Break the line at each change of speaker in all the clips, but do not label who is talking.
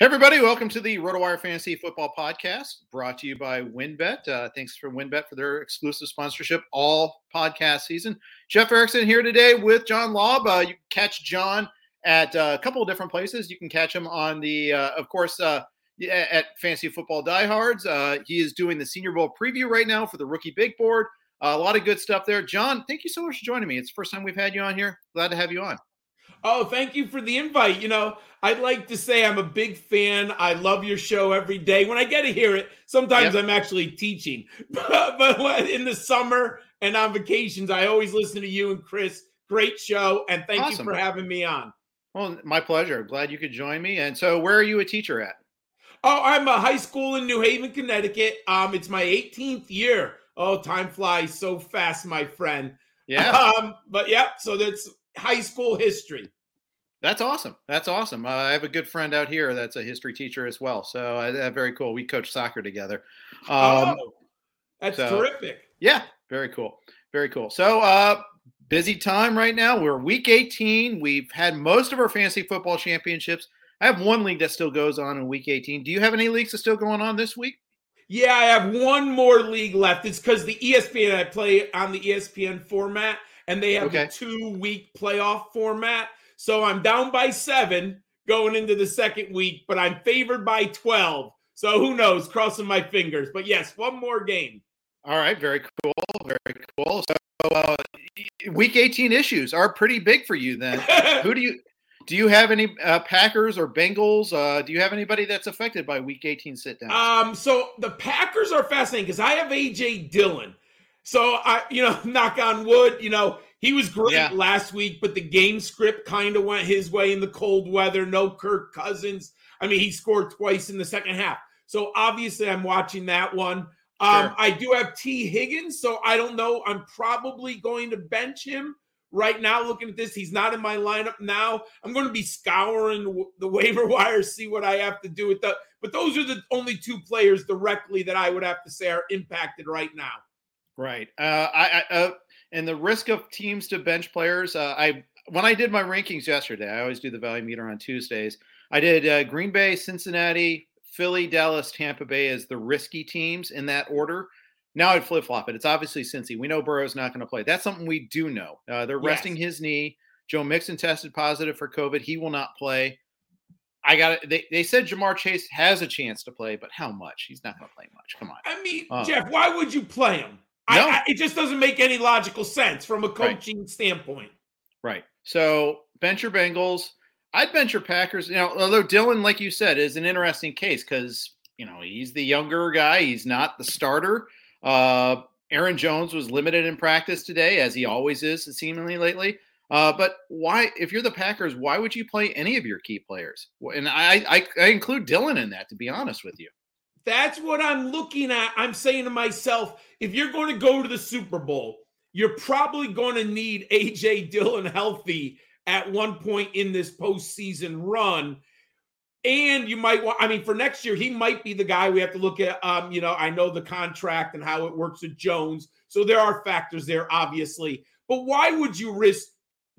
Hey everybody, welcome to the RotoWire Fantasy Football Podcast, brought to you by WynnBET. Uh, thanks for WynnBET for their exclusive sponsorship all podcast season. Jeff Erickson here today with John Laub. Uh, you catch John at uh, a couple of different places. You can catch him on the, uh, of course, uh, at Fantasy Football Diehards. Uh, he is doing the Senior Bowl preview right now for the Rookie Big Board. a lot of good stuff there. John, thank you so much for joining me. It's the first time we've had you on here. Glad to have you on.
Oh, thank you for the invite. You know, I'd like to say I'm a big fan. I love your show every day. When I get to hear it, sometimes yep. I'm actually teaching. But, but, in the summer and on vacations, I always listen to you and Chris. Great show. And thank awesome. you for having me on.
Well, my pleasure. Glad you could join me. And so, where are you a teacher at?
Oh, I'm a high school in New Haven, Connecticut. Um, it's my 18th year. Oh, time flies so fast, my friend.
Yeah.
Um, but yeah, so that's high school history.
That's awesome. That's awesome. Uh, I have a good friend out here that's a history teacher as well. So uh, very cool. We coach soccer together.
Um, oh, that's so, terrific.
Yeah, very cool. Very cool. So uh, busy time right now. We're week 18. We've had most of our fantasy football championships. I have one league that still goes on in week 18. Do you have any leagues that still going on this week?
Yeah, I have one more league left. It's because the ESPN I play on the ESPN format, and they have okay. a two week playoff format. So I'm down by seven going into the second week, but I'm favored by 12. So who knows? Crossing my fingers. But yes, one more game.
All right. Very cool. Very cool. So uh, week 18 issues are pretty big for you then. who do you. Do you have any uh, Packers or Bengals? Uh, do you have anybody that's affected by Week 18 sit down?
Um, so the Packers are fascinating because I have AJ Dillon. So I, you know, knock on wood, you know, he was great yeah. last week, but the game script kind of went his way in the cold weather. No Kirk Cousins. I mean, he scored twice in the second half. So obviously, I'm watching that one. Um, sure. I do have Tee Higgins, so I don't know. I'm probably going to bench him right now. Looking at this, he's not in my lineup now. I'm going to be scouring the waiver wire, see what I have to do with that. But those are the only two players directly that I would have to say are impacted right now.
Right. Uh, I, I uh, and the risk of teams to bench players. Uh, I when I did my rankings yesterday, I always do the value meter on Tuesdays. I did uh, Green Bay, Cincinnati, Philly, Dallas, Tampa Bay as the risky teams in that order. Now I'd flip flop it. It's obviously Cincy. We know Burrow's not going to play. That's something we do know. Uh, they're resting his knee. Joe Mixon tested positive for COVID. He will not play. I got it. They, they said Ja'Marr Chase has a chance to play, but how much? He's not going to play much. Come on.
I mean, uh, Jeff, why would you play him? No. I, I, it just doesn't make any logical sense from a coaching right. standpoint.
Right. So venture Bengals. I'd venture Packers. You know, although Dillon, like you said, is an interesting case because you know he's the younger guy. He's not the starter. Uh, Aaron Jones was limited in practice today, as he always is, seemingly lately. Uh, but why, if you're the Packers, why would you play any of your key players? And I, I, I include Dillon in that, to be honest with you.
That's what I'm looking at. I'm saying to myself, if you're going to go to the Super Bowl, you're probably going to need AJ Dillon healthy at one point in this postseason run. And you might want, I mean, for next year, he might be the guy we have to look at. Um, you know, I know the contract and how it works with Jones. So there are factors there, obviously. But why would you risk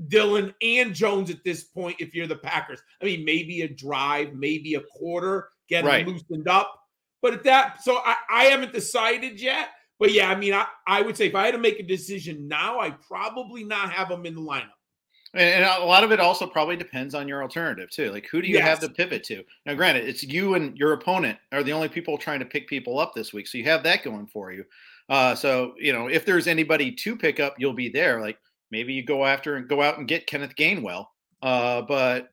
Dillon and Jones at this point if you're the Packers? I mean, maybe a drive, maybe a quarter, get right. loosened up. But at that, so I, I haven't decided yet. But yeah, I mean, I, I would say if I had to make a decision now, I'd probably not have him in the lineup.
And a lot of it also probably depends on your alternative too. Like who do you yes. have to pivot to? Now, granted, it's you and your opponent are the only people trying to pick people up this week, so you have that going for you. Uh, so you know if there's anybody to pick up, you'll be there. Like maybe you go after and go out and get Kenneth Gainwell. Uh, but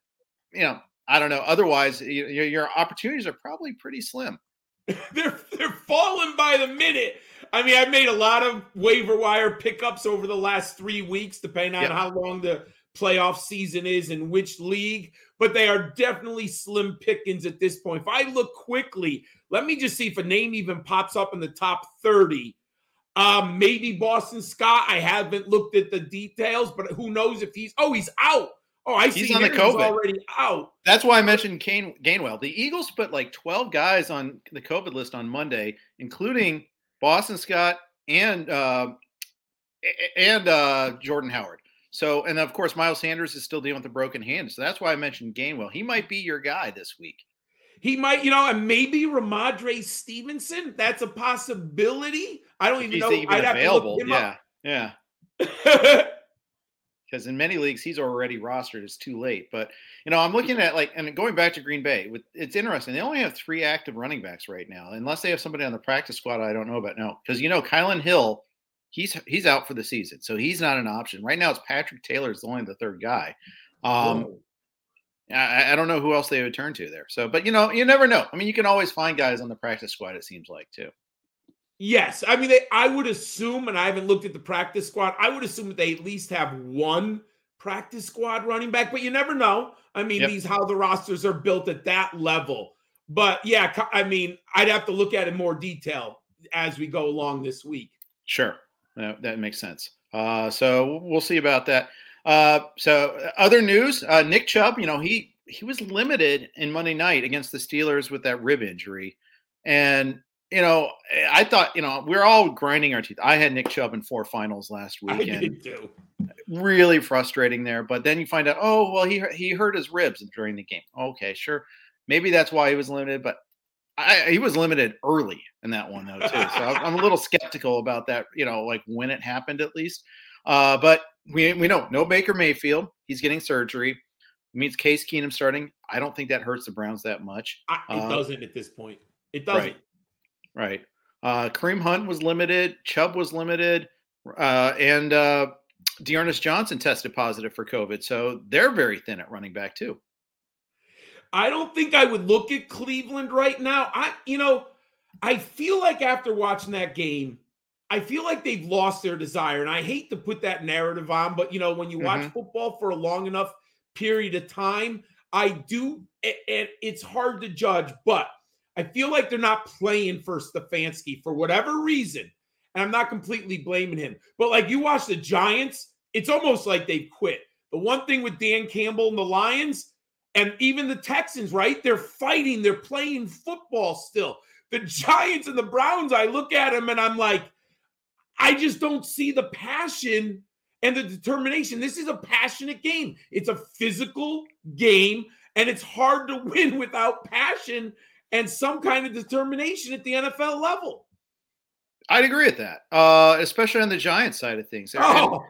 you know, I don't know. Otherwise, you, your opportunities are probably pretty slim.
they're they're falling by the minute. I mean, I've made a lot of waiver wire pickups over the last three weeks, depending on yep. how long the playoff season is in which league, but they are definitely slim pickings at this point. If I look quickly, let me just see if a name even pops up in the top 30. Um, maybe Boston Scott. I haven't looked at the details, but who knows if he's oh, he's out. Oh, I he's see on the COVID. already out.
That's why I mentioned Kane Gainwell. The Eagles put like 12 guys on the COVID list on Monday, including Boston Scott and uh, and uh, Jordan Howard. So, and of course, Miles Sanders is still dealing with a broken hand. So that's why I mentioned Gainwell. He might be your guy this week.
He might, you know, and maybe Rhamondre Stevenson. That's a possibility. I don't even
he's
know.
Even I'd available. yeah, up. yeah. Because in many leagues he's already rostered. It's too late. But you know, I'm looking at like, and going back to Green Bay, with it's interesting. They only have three active running backs right now, unless they have somebody on the practice squad. I don't know about. No, because you know, Kylan Hill he's he's out for the season, so he's not an option right now. It's Patrick Taylor is only the third guy. Um, I, I, don't know who else they would turn to there. So, but you know, you never know. I mean, you can always find guys on the practice squad. It seems like too.
Yes, I mean, they, I would assume, and I haven't looked at the practice squad. I would assume that they at least have one practice squad running back, but you never know. I mean, yep. these how the rosters are built at that level. But yeah, I mean, I'd have to look at it more detail as we go along this week.
Sure. That, that makes sense. Uh, so we'll see about that. Uh, so other news, uh, Nick Chubb, you know, he he was limited in Monday night against the Steelers with that rib injury. And, you know, I thought, you know, we're all grinding our teeth. I had Nick Chubb in four finals last weekend. I did too. Really frustrating there. But then you find out, oh, well, he he hurt his ribs during the game. Okay, sure. Maybe that's why he was limited, but I, he was limited early in that one though too. So I'm a little skeptical about that. You know, like when it happened at least. Uh, but we we know no Baker Mayfield. He's getting surgery. It means Case Keenum starting. I don't think that hurts the Browns that much.
I, it uh, doesn't at this point. It doesn't.
Right. Right. Uh, Kareem Hunt was limited. Chubb was limited, uh, and uh, D'Ernest Johnson tested positive for COVID. So they're very thin at running back too.
I don't think I would look at Cleveland right now. I, you know, I feel like after watching that game, I feel like they've lost their desire. And I hate to put that narrative on, but you know, when you watch mm-hmm. football for a long enough period of time, I do, and it's hard to judge, but I feel like they're not playing for Stefanski for whatever reason. And I'm not completely blaming him. But like you watch the Giants, it's almost like they've quit. The one thing with Dan Campbell and the Lions, and even the Texans, right? They're fighting, they're playing football still. The Giants and the Browns, I look at them and I'm like, I just don't see the passion and the determination. This is a passionate game. It's a physical game, and it's hard to win without passion and some kind of determination at the NFL level.
I'd agree with that, uh, especially on the Giants side of things. Oh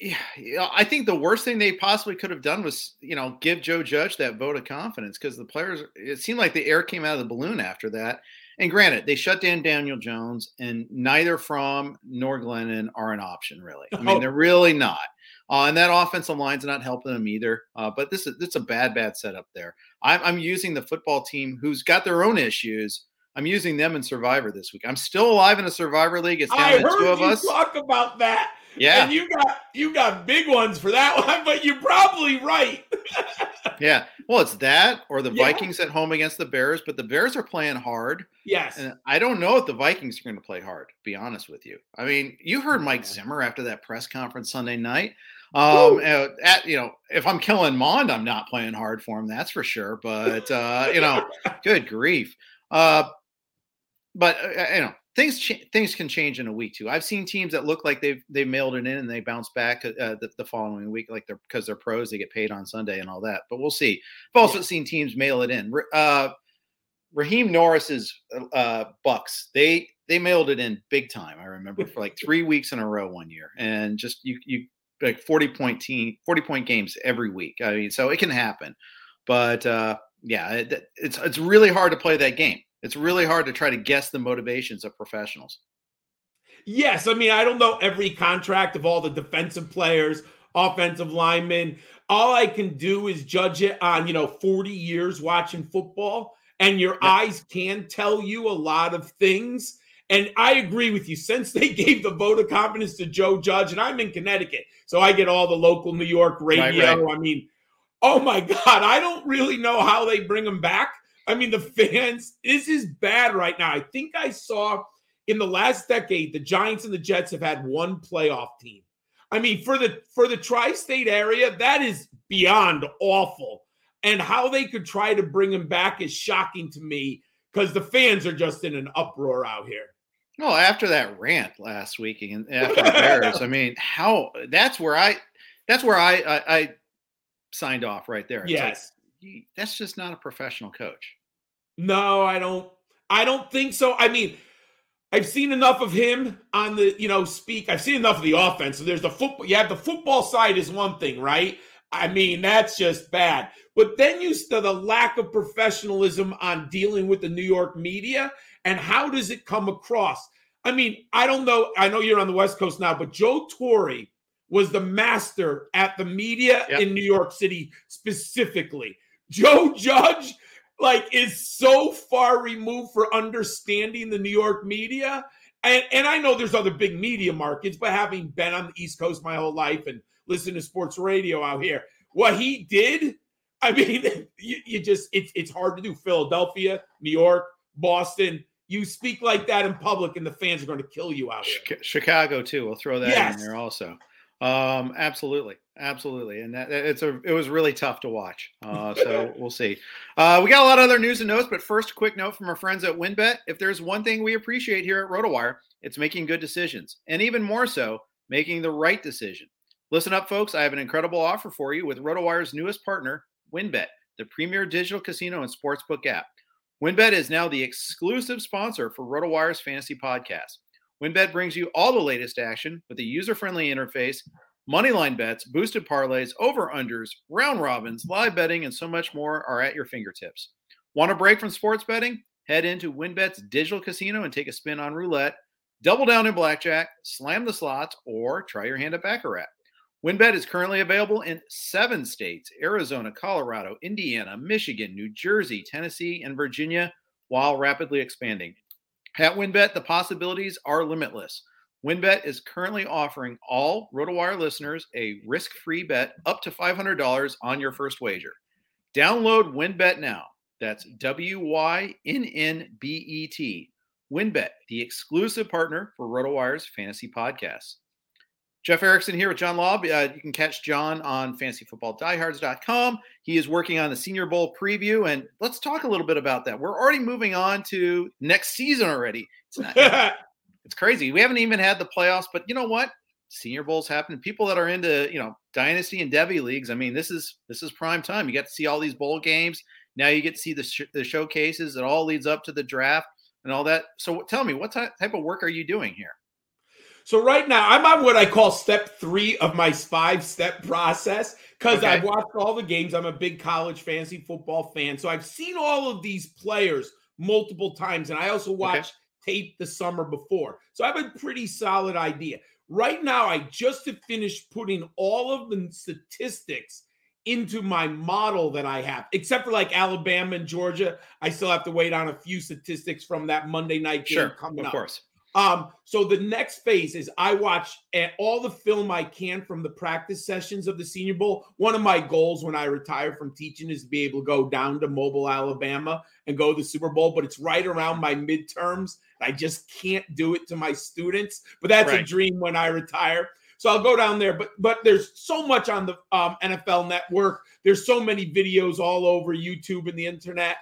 yeah, I think the worst thing they possibly could have done was, you know, give Joe Judge that vote of confidence because the players, it seemed like the air came out of the balloon after that. And granted, they shut down Daniel Jones, and neither Fromm nor Glennon are an option, really. I mean, oh. they're really not. Uh, and that offensive line's not helping them either. Uh, but this is it's a bad, bad setup there. I'm, I'm using the football team who's got their own issues I'm using them in Survivor this week. I'm still alive in a Survivor league. It's down
I
to two of
you
us.
talk about that.
Yeah,
and you got you got big ones for that one, but you're probably right.
yeah. Well, it's that or the
Yeah.
Vikings at home against the Bears, but the Bears are playing hard.
yes.
And I don't know if the Vikings are going to play hard, to be honest with you. I mean, you heard Mike. Zimmer after that press conference Sunday night. Um, uh, at, you know, if I'm Kellen Mond, I'm not playing hard for him, that's for sure. But, uh, you know, good grief. Uh, but, uh, you know, things things can change in a week too. I've seen teams that look like they've they mailed it in and they bounce back uh, the, the following week, like they're because they're pros, they get paid on Sunday and all that. But we'll see. I've also
Yeah.
seen teams mail it in. Uh, Raheem Morris's uh, Bucks, they they mailed it in big time. I remember for like three weeks in a row one year, and just you you like forty point team, forty point games every week. I mean, so it can happen, but uh, yeah, it, it's it's really hard to play that game. It's really hard to try to guess the motivations of professionals.
Yes, I mean I don't know every contract of all the defensive players, offensive linemen. All I can do is judge it on, you know, 40 years watching football and your
Yeah.
eyes can tell you a lot of things. And I agree with you. Since they gave the vote of confidence to Joe Judge, and I'm in Connecticut, so I get all the local New York radio.
right.
I mean, oh my God, I don't really know how they bring them back. I mean, the fans, this is bad right now. I think I saw in the last decade, the Giants and the Jets have had one playoff team. I mean, for the for the tri-state area, that is beyond awful. And how they could try to bring him back is shocking to me because the fans are just in an uproar out here.
Well, after that rant last week and after the Bears, I mean, how that's where I that's where I I, I signed off right there. It's like,
yes.
you- that's just not a professional coach.
No, I don't. I don't think so. I mean, I've seen enough of him on the, you know, speak. I've seen enough of the offense. So there's the football. You have the football side is one thing, right? I mean, that's just bad. But then you still the lack of professionalism on dealing with the New York media and how does it come across? I mean, I don't know. I know you're on the West Coast now, but Joe Torre was the master at the media
Yep.
in New York City specifically. Joe Judge like is so far removed for understanding the New York media. And, and I know there's other big media markets, but having been on the East Coast my whole life and listened to sports radio out here, what he did, I mean, you, you just it's it's hard to do. Philadelphia, New York, Boston. You speak like that in public, and the fans are going to kill you out here.
Chicago too. We'll throw that
Yes.
in there also. Um, absolutely, absolutely, and that, it's a it was really tough to watch. Uh, so we'll see. Uh, we got a lot of other news and notes, but first, a quick note from our friends at WynnBET. If there's one thing we appreciate here at RotoWire, it's making good decisions, and even more so, making the right decision. Listen up, folks. I have an incredible offer for you with RotoWire's newest partner, WynnBET, the premier digital casino and sportsbook app. WynnBET is now the exclusive sponsor for RotoWire's fantasy podcast. WynnBET brings you all the latest action with a user-friendly interface, moneyline bets, boosted parlays, over/unders, round robins, live betting, and so much more are at your fingertips. Want a break from sports betting? Head into WynnBET's digital casino and take a spin on roulette, double down in blackjack, slam the slots, or try your hand at baccarat. WynnBET is currently available in seven states Arizona, Colorado, Indiana, Michigan, New Jersey, Tennessee, and Virginia, while rapidly expanding. At WynnBET, the possibilities are limitless. WynnBET is currently offering all RotoWire listeners a risk free bet up to $500 on your first wager. Download WynnBET now. That's W Y N N B E T. WynnBET, the exclusive partner for RotoWire's fantasy podcasts. Jeff Erickson here with John Laub. Uh, you can catch John on fantasyfootballdiehards.com. He is working on the Senior Bowl preview, and let's talk a little bit about that. We're already moving on to next season already. It's, not, it's crazy. We haven't even had the playoffs, but you know what? Senior Bowls happen. People that are into you know dynasty and Devy leagues. I mean, this is this is prime time. You get to see all these bowl games. Now you get to see the sh- the showcases. It all leads up to the draft and all that. So tell me, what ty- type of work are you doing here?
So right now, I'm on what I call step three of my five-step process because
Okay.
I've watched all the games. I'm a big college fantasy football fan, so I've seen all of these players multiple times, and I also watched tape the summer before, so I have a pretty solid idea. Right now, I just have finished putting all of the statistics into my model that I have, except for like Alabama and Georgia. I still have to wait on a few statistics from that Monday night game
sure,
coming
of
up.
Of course.
Um, so the next phase is I watch all the film I can from the practice sessions of the Senior Bowl. One of my goals when I retire from teaching is to be able to go down to Mobile, Alabama, and go to the Super Bowl. But it's right around my midterms. I just can't do it to my students. But that's right. a dream when I retire. So I'll go down there. But but there's so much on the um, NFL Network. There's so many videos all over YouTube and the internet.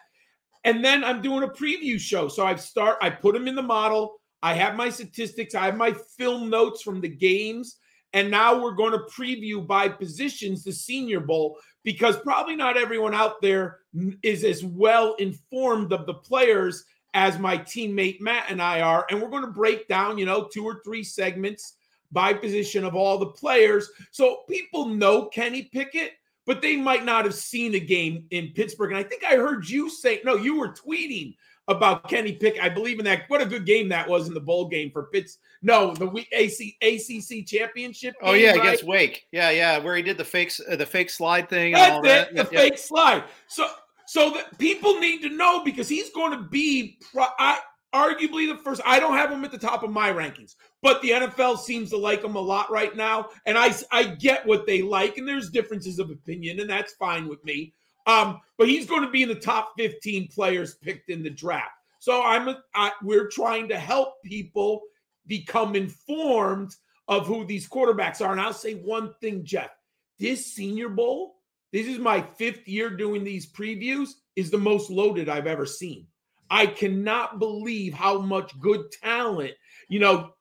And then I'm doing a preview show. So I start. I put them in the model. I have my statistics, I have my film notes from the games, and now we're going to preview by positions the Senior Bowl because probably not everyone out there is as well informed of the players as my teammate Matt and I are. And we're going to break down, you know, two or three segments by position of all the players. So people know Kenny Pickett, but they might not have seen a game in Pittsburgh. And I think I heard you say, no, you were tweeting about Kenny Pick. I believe in that. What a good game that was in the bowl game for Pitts. No, the AC, ACC championship.
oh yeah, right? against Wake. Yeah, yeah, where he did the fake uh, the fake slide thing.
That's it, that. the yeah. fake slide. So so that people need to know because he's going to be pro- I, arguably the first. I don't have him at the top of my rankings, but the NFL seems to like him a lot right now, and I I get what they like, and there's differences of opinion, and that's fine with me. Um, but he's going to be in the top 15 players picked in the draft. So I'm I, we're trying to help people become informed of who these quarterbacks are. And I'll say one thing, Jeff. This Senior Bowl, this is my fifth year doing these previews, is the most loaded I've ever seen. I cannot believe how much good talent, you know,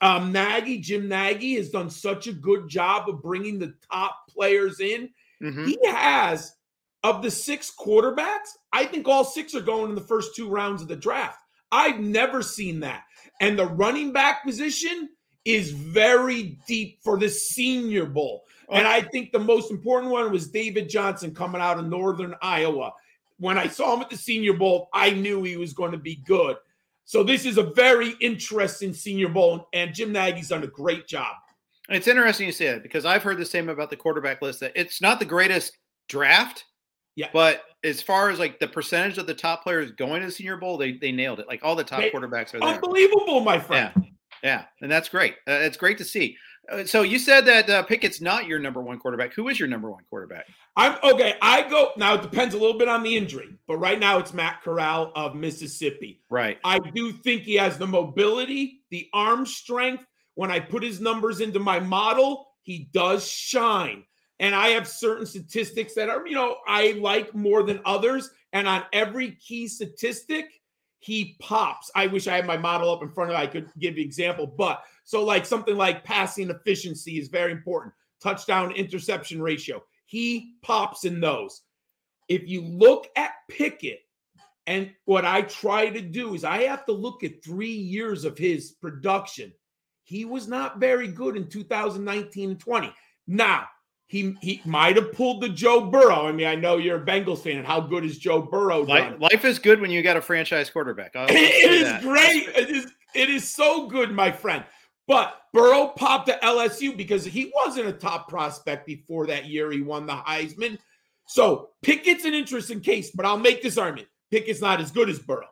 um, Nagy, Jim Nagy has done such a good job of bringing the top players in. Mm-hmm. He has of the six quarterbacks, I think all six are going in the first two rounds of the draft. I've never seen that. And the running back position is very deep for the Senior Bowl. Oh. And I think the most important one was David Johnson coming out of Northern Iowa. When I saw him at the Senior Bowl, I knew he was going to be good. So this is a very interesting Senior Bowl, and Jim Nagy's done a great job.
It's interesting you say that because I've heard the same about the quarterback list that it's not the greatest draft, yeah. But as far as like the percentage of the top players going to the Senior Bowl, they they nailed it. Like all the top they, quarterbacks are there.
Unbelievable, my friend.
Yeah. Yeah, and that's great. Uh, it's great to see. Uh, so you said that uh, Pickett's not your number one quarterback. Who is your number one quarterback?
I'm okay. I go now. It depends a little bit on the injury, but right now it's Matt Corral of Mississippi.
Right.
I do think he has the mobility, the arm strength. When I put his numbers into my model, he does shine and I have certain statistics that are, you know, I like more than others. And on every key statistic, he pops. I wish I had my model up in front of I could give you example, but so like something like passing efficiency is very important. Touchdown interception ratio. He pops in those. If you look at Pickett, and what I try to do is I have to look at three years of his production. He was not very good in 2019 and 20. Now, he he might have pulled the Joe Burrow. I mean, I know you're a Bengals fan. And how good is Joe Burrow?
Life, life is good when you got a franchise quarterback.
it is that. great. It is it is so good, my friend. But Burrow popped to LSU because he wasn't a top prospect before that year he won the Heisman. So Pickett's an interesting case, but I'll make this argument. Pickett's not as good as Burrow.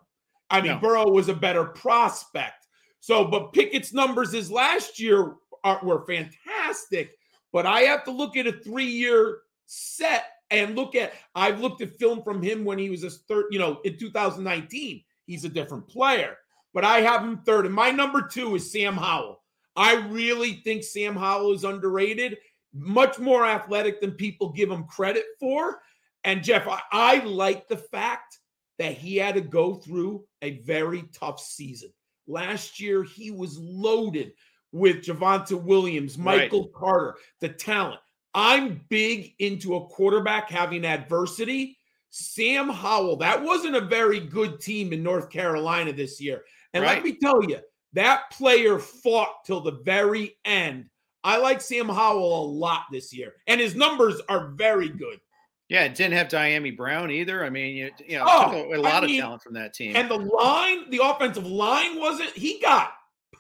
I mean, no. Burrow was a better prospect. So, but Pickett's numbers his last year are, were fantastic. But I have to look at a three year set and look at, I've looked at film from him when he was a third, you know, in 2019. He's a different player, but I have him third. And my number two is Sam Howell. I really think Sam Howell is underrated, much more athletic than people give him credit for. And Jeff, I, I like the fact that he had to go through a very tough season. Last year, he was loaded with Javonte Williams, Michael right. Carter, the talent. I'm big into a quarterback having adversity. Sam Howell, that wasn't a very good team in North Carolina this year. And right. let me tell you, that player fought till the very end. I like Sam Howell a lot this year, and his numbers are very good.
Yeah, it didn't have Dyami Brown either. I mean, you, you know, oh, a, a, lot I mean, of talent from that team.
And the line, the offensive line wasn't, he got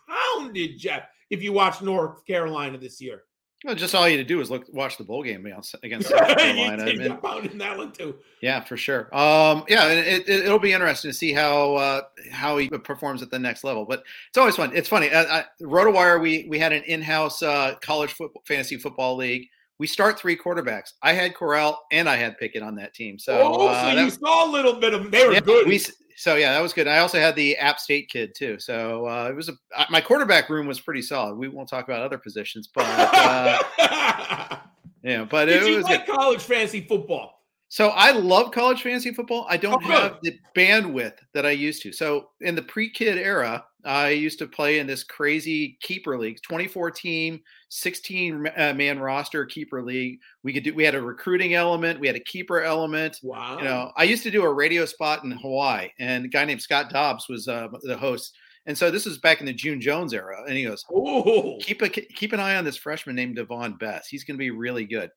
pounded, Jeff if you watch North Carolina this year.
Well, just all you had to do is look, watch the bowl game against South Carolina.
I mean, in that one too.
Yeah, for sure. Um, yeah, it, it, will be interesting to see how uh, how he performs at the next level. But it's always fun. It's funny. I, I, RotoWire, we we had an in-house uh, college football, fantasy football league. We start three quarterbacks. I had Corral and I had Pickett on that team. So,
oh, uh, so you saw a little bit of they were yeah, good.
We, so yeah, that was good. I also had the App State kid too. So uh, it was a my quarterback room was pretty solid. We won't talk about other positions, but uh, yeah, but
Did
it
was like good. college fantasy football.
So I love college fantasy football. I don't oh, have the bandwidth that I used to. So in the pre-kid era, I used to play in this crazy keeper league, 24 team, 16 uh, man roster keeper league. We could do we had a recruiting element, we had a keeper element.
Wow.
You know, I used to do a radio spot in Hawaii and a guy named Scott Dobbs was uh, the host. And so this was back in the June Jones era. And he goes,
Ooh.
keep a keep an eye on this freshman named Davone Bess. He's going to be really good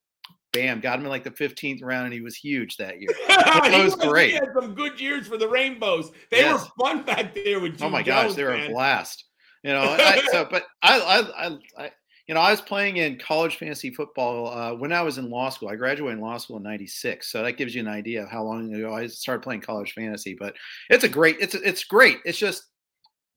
bam, got him in like the 15th round, and he was huge that year. That was, great. He
had some good years for the Rainbows. They yes. were fun back there with.
oh my
Jones,
gosh, they were
man.
a blast. You know, I, so but I, I, I, I, you know, I was playing in college fantasy football uh, when I was in law school. I graduated in law school in '96, so that gives you an idea of how long ago I started playing college fantasy. But it's a great, it's it's great. It's just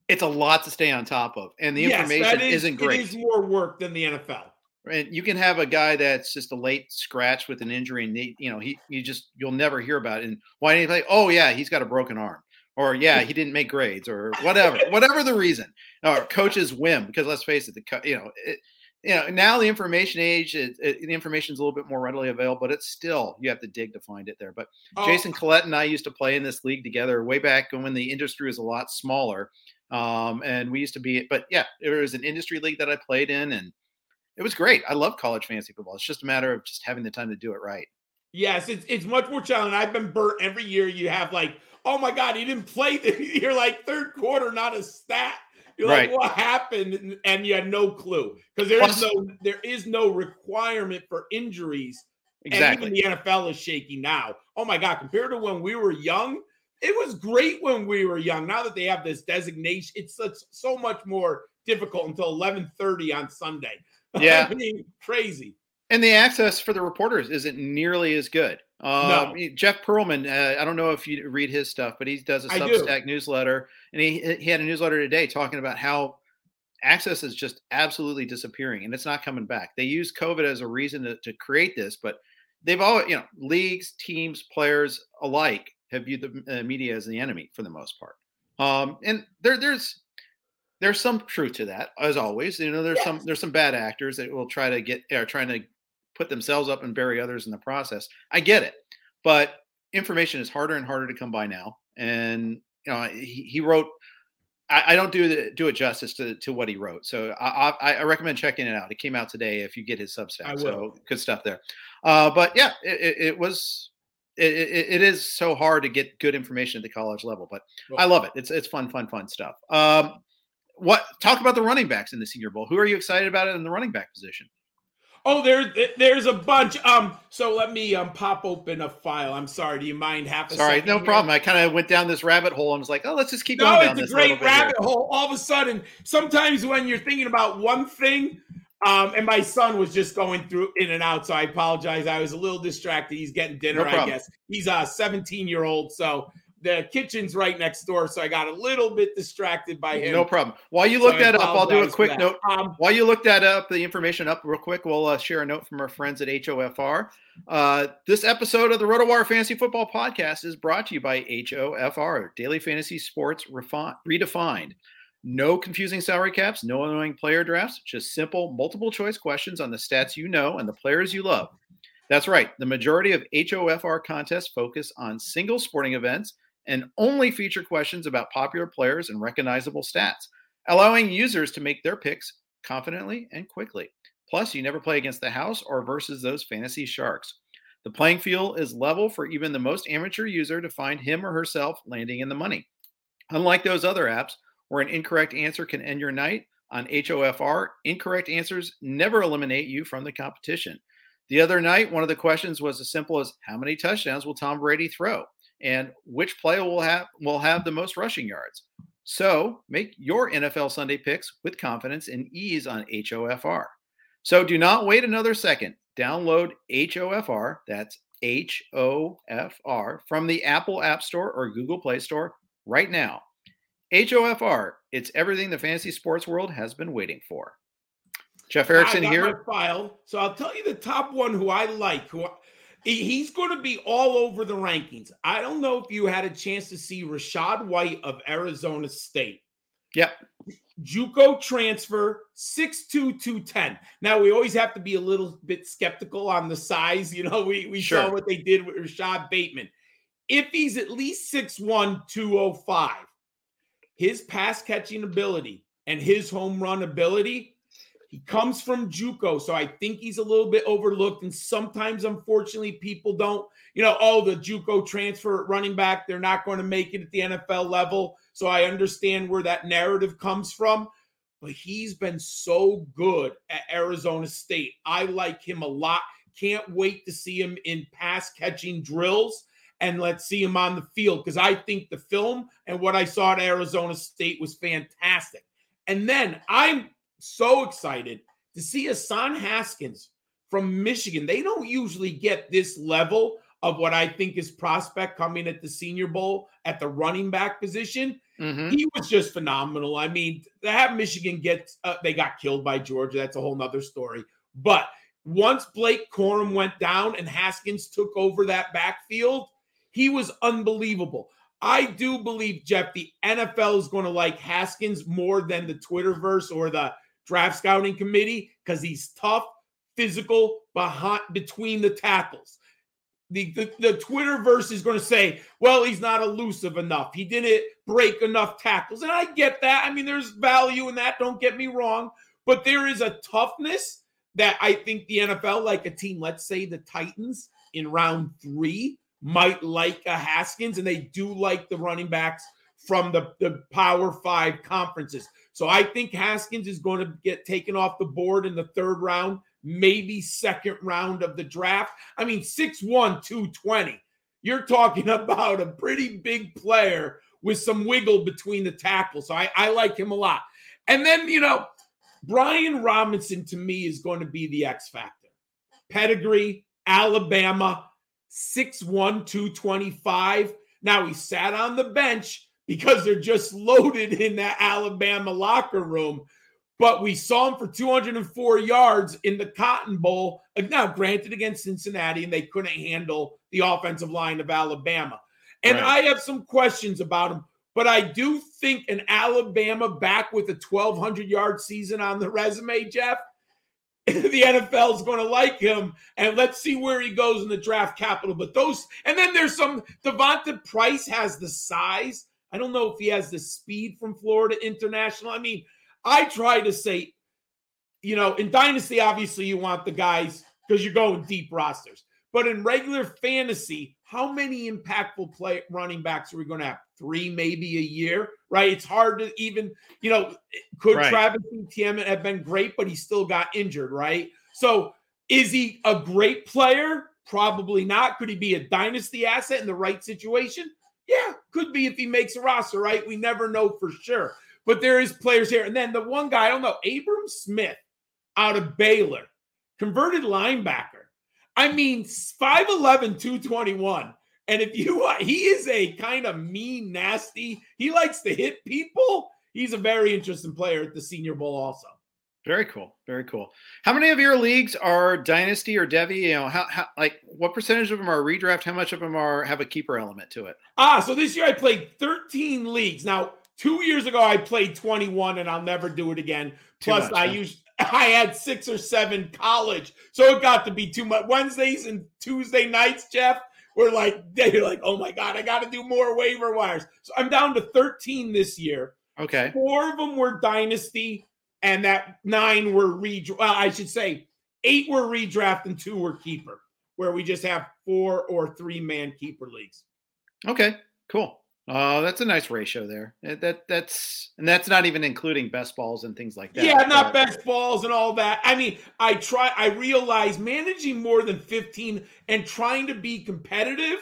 it's a lot to stay on top of, and the
yes,
information
is,
isn't great.
It is more work than the NFL.
And you can have a guy that's just a late scratch with an injury, and he, you know he you just you'll never hear about it. And why didn't he play? Oh yeah, he's got a broken arm, or yeah, he didn't make grades, or whatever, whatever the reason, or coach's whim. Because let's face it, the you know it, you know now the information age, it, it, the information is a little bit more readily available, but it's still you have to dig to find it there. But oh. Jason Collette and I used to play in this league together way back when the industry was a lot smaller. Um, and we used to be, but yeah, it was an industry league that I played in, and it was great. I love college fantasy football. It's just a matter of just having the time to do it right.
Yes, it's it's much more challenging. I've been burnt every year. You have like, oh my god, he didn't play. The, you're like third quarter, not a stat. You're right. like, what happened? And you had no clue because there is no there is no requirement for injuries.
Exactly.
And even the NFL is shaky now. Oh my god, compared to when we were young, it was great when we were young. Now that they have this designation, it's such so much more difficult until 11:30 on Sunday.
Yeah.
I mean, crazy.
And the access for the reporters isn't nearly as good. Um, no. Jeff Pearlman, uh, I don't know if you read his stuff, but he does a Substack newsletter, and he he had a newsletter today talking about how access is just absolutely disappearing, and it's not coming back. They use COVID as a reason to, to create this, but they've all you know leagues, teams, players alike have viewed the uh, media as the enemy for the most part. Um, and there there's there's some truth to that, as always. You know, there's yes. some there's some bad actors that will try to get are trying to put themselves up and bury others in the process. I get it, but information is harder and harder to come by now. And you know, he, he wrote. I, I, don't do the, do it justice to, to what he wrote, so I, I, I, recommend checking it out. It came out today. If you get his Substack, so good stuff there. Uh, but yeah, it, it was it, it, it is so hard to get good information at the college level, but I love it. It's it's fun, fun, fun stuff. Um, what talk about the running backs in the Senior Bowl? Who are you excited about in the running back position?
Oh, there, there's a bunch. Um, so let me um pop open a file. I'm sorry. Do you mind half a
sorry, no
here?
problem. I kind of went down this rabbit hole and was like, oh, let's just keep
no,
going.
No, it's a great rabbit here. hole. All of a sudden, sometimes when you're thinking about one thing, um, and my son was just going through in and out, so I apologize. I was a little distracted. He's getting dinner, no I guess. He's a 17 year old, so the kitchen's right next door, so I got a little bit distracted by him.
No problem. While you look so that up, I'll do a quick note. Um, While you look that up, the information up real quick, we'll uh, share a note from our friends at HOFR. Uh, this episode of the RotoWire Fantasy Football Podcast is brought to you by HOFR, Daily Fantasy Sports Redefined. No confusing salary caps, no annoying player drafts, just simple multiple choice questions on the stats you know and the players you love. That's right. The majority of HOFR contests focus on single sporting events and only feature questions about popular players and recognizable stats, allowing users to make their picks confidently and quickly. Plus, you never play against the house or versus those fantasy sharks. The playing field is level for even the most amateur user to find him or herself landing in the money. Unlike those other apps where an incorrect answer can end your night, on HOFR, incorrect answers never eliminate you from the competition. The other night, one of the questions was as simple as How many touchdowns will Tom Brady throw? And which player will have will have the most rushing yards. So make your NFL Sunday picks with confidence and ease on HOFR. So do not wait another second. Download HOFR, that's H O F R, from the Apple App Store or Google Play Store right now. HOFR, it's everything the fantasy sports world has been waiting for. Jeff Erickson here.
file. So I'll tell you the top one who I like. Who he's going to be all over the rankings. I don't know if you had a chance to see Rachaad White of Arizona State.
Yep.
JUCO transfer, 6'2", 210. Now we always have to be a little bit skeptical on the size. You know, we, we sure. saw what they did with Rashod Bateman. If he's at least 6'1, 205, his pass catching ability and his home run ability he comes from JUCO, so I think he's a little bit overlooked. And sometimes, unfortunately, people don't, you know, oh, the JUCO transfer running back, they're not going to make it at the NFL level. So I understand where that narrative comes from. But he's been so good at Arizona State. I like him a lot. Can't wait to see him in pass catching drills and let's see him on the field because I think the film and what I saw at Arizona State was fantastic. And then I'm so excited to see Hassan Haskins from Michigan. They don't usually get this level of what I think is prospect coming at the Senior Bowl at the running back position. Mm-hmm. He was just phenomenal. I mean, to have Michigan get uh, they got killed by Georgia. That's a whole nother story. But once Blake Corum went down and Haskins took over that backfield, he was unbelievable. I do believe, Jeff, the NFL is going to like Haskins more than the Twitterverse or the draft scouting committee because he's tough, physical, behind between the tackles. The, the, the Twitterverse is going to say, well, he's not elusive enough. He didn't break enough tackles. And I get that. I mean, there's value in that. Don't get me wrong. But there is a toughness that I think the NFL, like a team, let's say the Titans in round three, might like a Haskins, and they do like the running backs from the, the Power Five conferences. So I think Haskins is going to get taken off the board in the third round, maybe second round of the draft. I mean, 6'1, 220. You're talking about a pretty big player with some wiggle between the tackles. So I, I like him a lot. And then, you know, Brian Robinson to me is going to be the X factor. Pedigree, Alabama, 6'1, 225. Now he sat on the bench because they're just loaded in that Alabama locker room. But we saw him for 204 yards in the Cotton Bowl. Uh, now, granted, against Cincinnati, and they couldn't handle the offensive line of Alabama. And right. I have some questions about him, but I do think an Alabama back with a 1,200 yard season on the resume, Jeff, the NFL is going to like him, and let's see where he goes in the draft capital. But those, and then there's some D'Vonte Price has the size I don't know if he has the speed from Florida International. I mean, I try to say, you know, in Dynasty, obviously you want the guys because you're going deep rosters. But in regular fantasy, how many impactful play running backs are we going to have? Three, maybe a year, right? It's hard to even, you know, could right. Travis Etienne have been great, but he still got injured, right? So is he a great player? Probably not. Could he be a dynasty asset in the right situation? Yeah, could be if he makes a roster, right? We never know for sure. But there is players here. And then the one guy, I don't know, Abram Smith out of Baylor, converted linebacker. I mean, 5'11, 221. And if you want, he is a kind of mean, nasty, he likes to hit people. He's a very interesting player at the Senior Bowl, also.
Very cool. Very cool. How many of your leagues are dynasty or Devy? You know, how, how like what percentage of them are redraft? How much of them are have a keeper element to it?
Ah, so this year I played 13 leagues. Now, two years ago I played 21, and I'll never do it again. Plus, much, I huh? used I had six or seven college, so it got to be too much. Wednesdays and Tuesday nights, Jeff, were like they're like, oh my god, I got to do more waiver wires. So I'm down to 13 this year.
Okay,
four of them were dynasty and that nine were redraft. Well, I should say eight were redraft and two were keeper, where we just have four or three man keeper leagues.
Okay, cool. Uh, that's a nice ratio there. That that's and that's not even including best balls and things like that.
Yeah, not best balls and all that. I mean, I try. I realize managing more than fifteen and trying to be competitive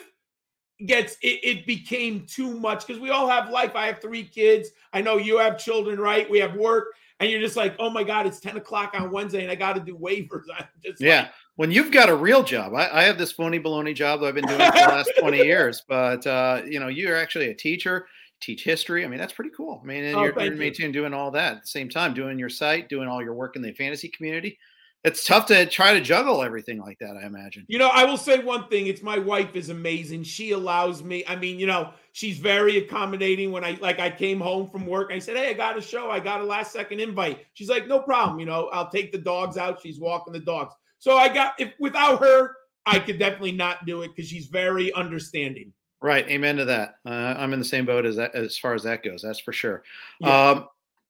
gets it, it became too much because we all have life. I have three kids. I know you have children, right? We have work, and you're just like, oh my god, it's ten o'clock on Wednesday, and I got to do waivers. I'm just
yeah.
Like,
when you've got a real job, I, I, have this phony baloney job that I've been doing for the last 20 years, but uh, you know, you're actually a teacher, teach history. I mean, that's pretty cool. I mean, and oh, you're, you're maintaining doing all that at the same time, doing your site, doing all your work in the fantasy community it's tough to try to juggle everything like that. I imagine.
You know, I will say one thing. It's my wife is amazing. She allows me. I mean, you know, she's very accommodating. When I like, I came home from work. I said, "Hey, I got a show. I got a last second invite." She's like, "No problem. You know, I'll take the dogs out. She's walking the dogs." So I got if without her, I could definitely not do it because she's very understanding.
Right. Amen to that. Uh, I'm in the same boat as that as far as that goes. That's for sure. Yeah. Um,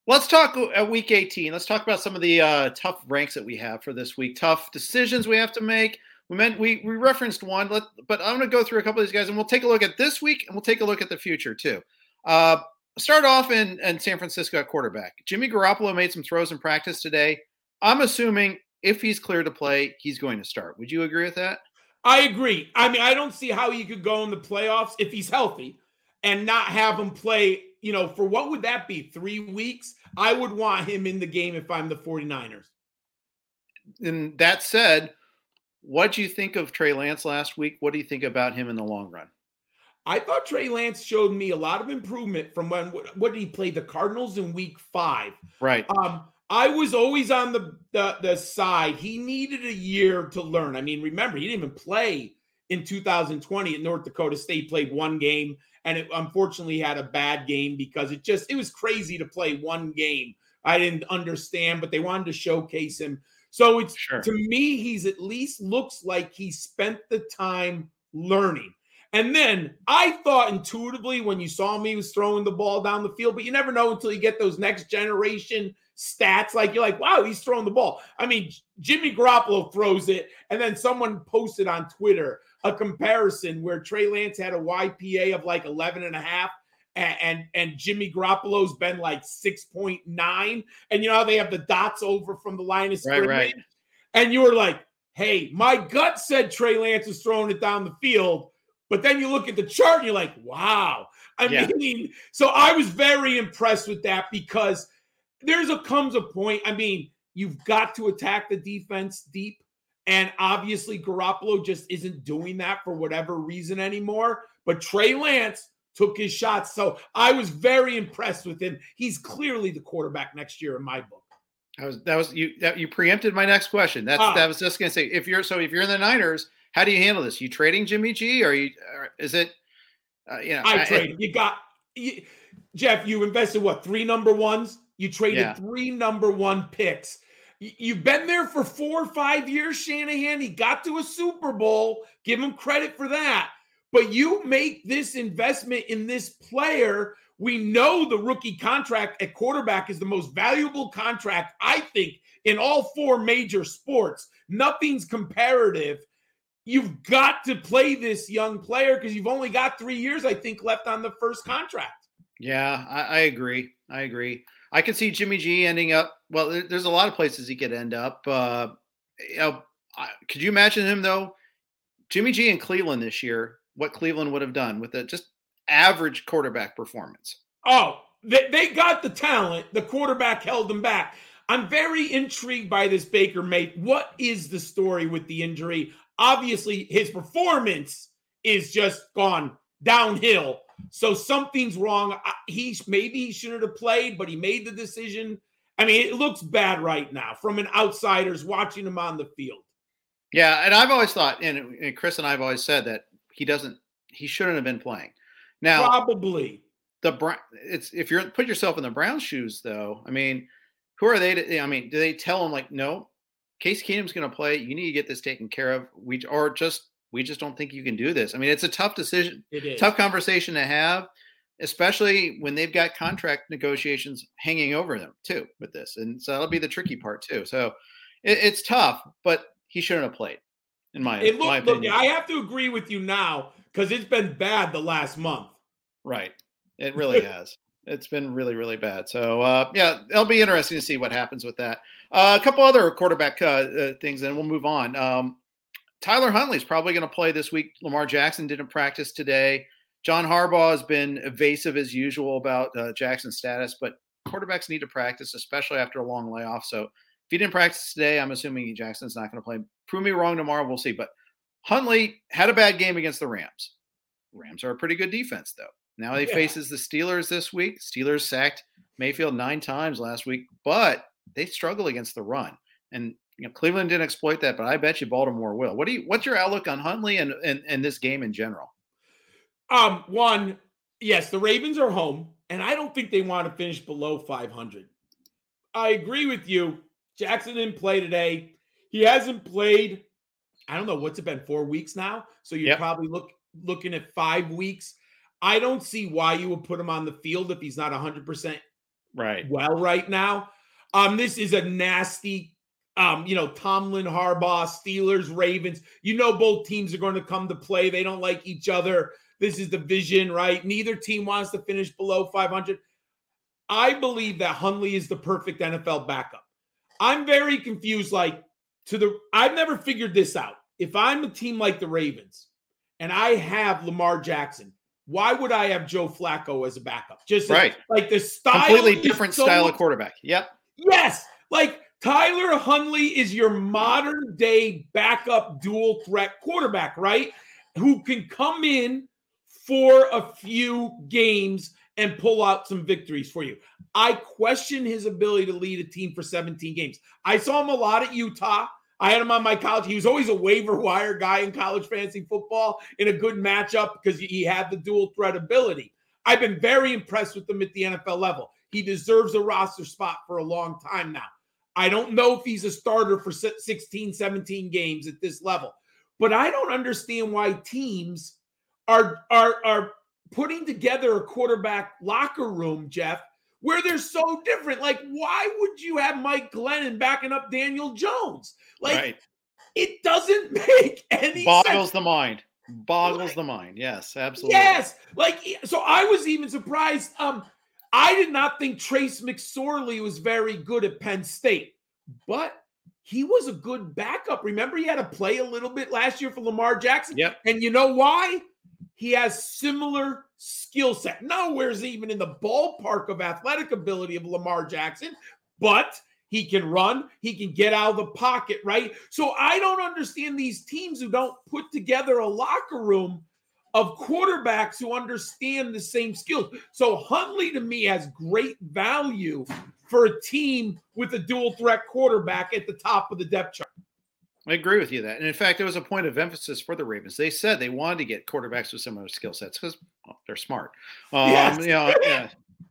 Let's talk uh, week 18. Let's talk about some of the uh, tough ranks that we have for this week. Tough decisions we have to make. We meant we we referenced one, let, but I'm going to go through a couple of these guys, and we'll take a look at this week, and we'll take a look at the future too. Uh, start off in, in San Francisco at quarterback. Jimmy Garoppolo made some throws in practice today. I'm assuming if he's clear to play, he's going to start. Would you agree with that?
I agree. I mean, I don't see how he could go in the playoffs if he's healthy and not have him play you know, for what would that be? Three weeks? I would want him in the game if I'm the 49ers.
And that said, what do you think of Trey Lance last week? What do you think about him in the long run?
I thought Trey Lance showed me a lot of improvement from when what did he play the Cardinals in week five?
Right.
Um, I was always on the, the the side. He needed a year to learn. I mean, remember, he didn't even play in 2020 at North Dakota State, played one game and it unfortunately had a bad game because it just it was crazy to play one game. I didn't understand, but they wanted to showcase him. So it's sure. to me, he's at least looks like he spent the time learning. And then I thought intuitively when you saw me, was throwing the ball down the field, but you never know until you get those next generation stats. Like you're like, wow, he's throwing the ball. I mean, Jimmy Garoppolo throws it, and then someone posted on Twitter a comparison where Trey Lance had a YPA of like 11 and a half and, and, and Jimmy Garoppolo's been like 6.9. And you know how they have the dots over from the line of scrimmage? Right, right. And you were like, hey, my gut said Trey Lance is throwing it down the field. But then you look at the chart and you're like, wow. I yeah. mean, so I was very impressed with that because there's a comes a point. I mean, you've got to attack the defense deep. And obviously, Garoppolo just isn't doing that for whatever reason anymore. But Trey Lance took his shots. So I was very impressed with him. He's clearly the quarterback next year in my book.
That was that was you that you preempted my next question. That's ah. that was just gonna say if you're so if you're in the Niners, how do you handle this? You trading Jimmy G or you or is it uh, you know
I, I trade. You got you, Jeff, you invested what three number ones? You traded yeah. three number one picks You've been there for four or five years, Shanahan. He got to a Super Bowl. Give him credit for that. But you make this investment in this player. We know the rookie contract at quarterback is the most valuable contract, I think, in all four major sports. Nothing's comparative. You've got to play this young player because you've only got three years, I think, left on the first contract.
Yeah, I, I agree. I agree. I could see Jimmy G ending up. Well, there's a lot of places he could end up. Uh, you know, could you imagine him though? Jimmy G in Cleveland this year, what Cleveland would have done with a just average quarterback performance.
Oh, they, they got the talent. The quarterback held them back. I'm very intrigued by this Baker Mate. What is the story with the injury? Obviously, his performance is just gone downhill so something's wrong. He maybe he shouldn't have played, but he made the decision. I mean, it looks bad right now from an outsider's watching him on the field.
Yeah, and I've always thought, and, Chris and I've always said that he doesn't, he shouldn't have been playing. Now,
probably
the Brown. it's if you're put yourself in the Browns' shoes, though. I mean, who are they? To, I mean, do they tell him like, no, Case Keenum's going to play. You need to get this taken care of. We or just we just don't think you can do this. I mean, it's a tough decision, tough conversation to have, especially when they've got contract negotiations hanging over them too with this. And so that'll be the tricky part too. So it, it's tough, but he shouldn't have played. In my,
it
look, my opinion.
Look, I have to agree with you now because it's been bad the last month.
Right. It really has. It's been really, really bad. So, uh, yeah, it'll be interesting to see what happens with that. Uh, a couple other quarterback uh, uh things, and we'll move on. Um, Tyler Huntley is probably going to play this week. Lamar Jackson didn't practice today. John Harbaugh has been evasive as usual about uh, Jackson's status, but quarterbacks need to practice, especially after a long layoff. So if he didn't practice today, I'm assuming Jackson's not going to play. Prove me wrong tomorrow. We'll see. But Huntley had a bad game against the Rams. Rams are a pretty good defense, though. Now he yeah. faces the Steelers this week. Steelers sacked Mayfield nine times last week, but they struggle against the run. And you know, Cleveland didn't exploit that, but I bet you Baltimore will. What do you what's your outlook on Huntley and, and, and this game in general?
Um, one, yes, the Ravens are home, and I don't think they want to finish below 500. I agree with you. Jackson didn't play today. He hasn't played. I don't know what's it been four weeks now. So you're yep. probably look looking at five weeks. I don't see why you would put him on the field if he's not 100 percent
right
well right now. Um, this is a nasty, um, you know, Tomlin, Harbaugh, Steelers, Ravens. You know, both teams are going to come to play. They don't like each other. This is the vision, right? Neither team wants to finish below 500. I believe that Huntley is the perfect NFL backup. I'm very confused. Like, to the, I've never figured this out. If I'm a team like the Ravens and I have Lamar Jackson, why would I have Joe Flacco as a backup? Just
right.
like the style,
completely different so style much, of quarterback. Yep.
Yes. Like Tyler Huntley is your modern day backup dual threat quarterback, right? Who can come in for a few games and pull out some victories for you. I question his ability to lead a team for 17 games. I saw him a lot at Utah. I had him on my college. He was always a waiver wire guy in college fantasy football in a good matchup because he had the dual threat ability. I've been very impressed with him at the NFL level. He deserves a roster spot for a long time now. I don't know if he's a starter for 16, 17 games at this level, but I don't understand why teams are are are putting together a quarterback locker room, Jeff, where they're so different. Like, why would you have Mike Glennon backing up Daniel Jones? Like, right. it doesn't make any
boggles
sense.
the mind. Boggles like, the mind. Yes, absolutely.
Yes. Like, so I was even surprised. Um, I did not think Trace McSorley was very good at Penn State, but he was a good backup. Remember, he had to play a little bit last year for Lamar Jackson.
Yep.
And you know why? He has similar skill set. Nowhere's even in the ballpark of athletic ability of Lamar Jackson, but he can run, he can get out of the pocket, right? So I don't understand these teams who don't put together a locker room of quarterbacks who understand the same skills. So Huntley to me has great value for a team with a dual threat quarterback at the top of the depth chart.
I agree with you that. And in fact, it was a point of emphasis for the Ravens. They said they wanted to get quarterbacks with similar skill sets because well, they're smart. Um, yes. you know, yeah,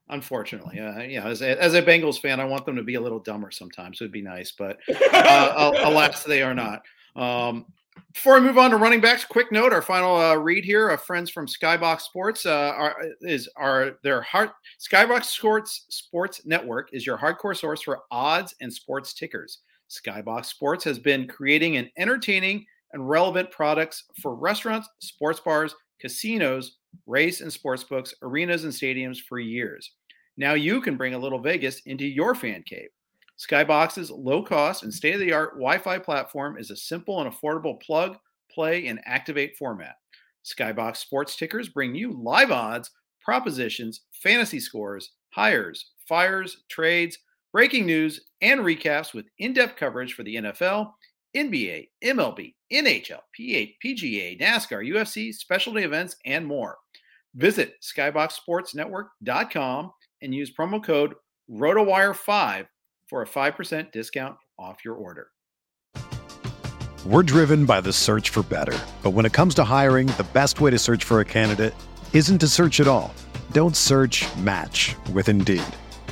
unfortunately, uh, yeah, as a, as a Bengals fan, I want them to be a little dumber sometimes. It would be nice, but uh, alas, they are not. Um, before I move on to running backs, quick note: our final uh, read here, of friends from Skybox Sports, uh, are, is our their heart Skybox Sports Sports Network is your hardcore source for odds and sports tickers. Skybox Sports has been creating an entertaining and relevant products for restaurants, sports bars, casinos, race and sports books, arenas, and stadiums for years. Now you can bring a little Vegas into your fan cave. Skybox's low cost and state of the art Wi Fi platform is a simple and affordable plug, play, and activate format. Skybox sports tickers bring you live odds, propositions, fantasy scores, hires, fires, trades, breaking news, and recaps with in depth coverage for the NFL, NBA, MLB, NHL, PGA, NASCAR, UFC, specialty events, and more. Visit skyboxsportsnetwork.com and use promo code ROTOWIRE5 for a 5% discount off your order.
We're driven by the search for better. But when it comes to hiring, the best way to search for a candidate isn't to search at all. Don't search match with Indeed.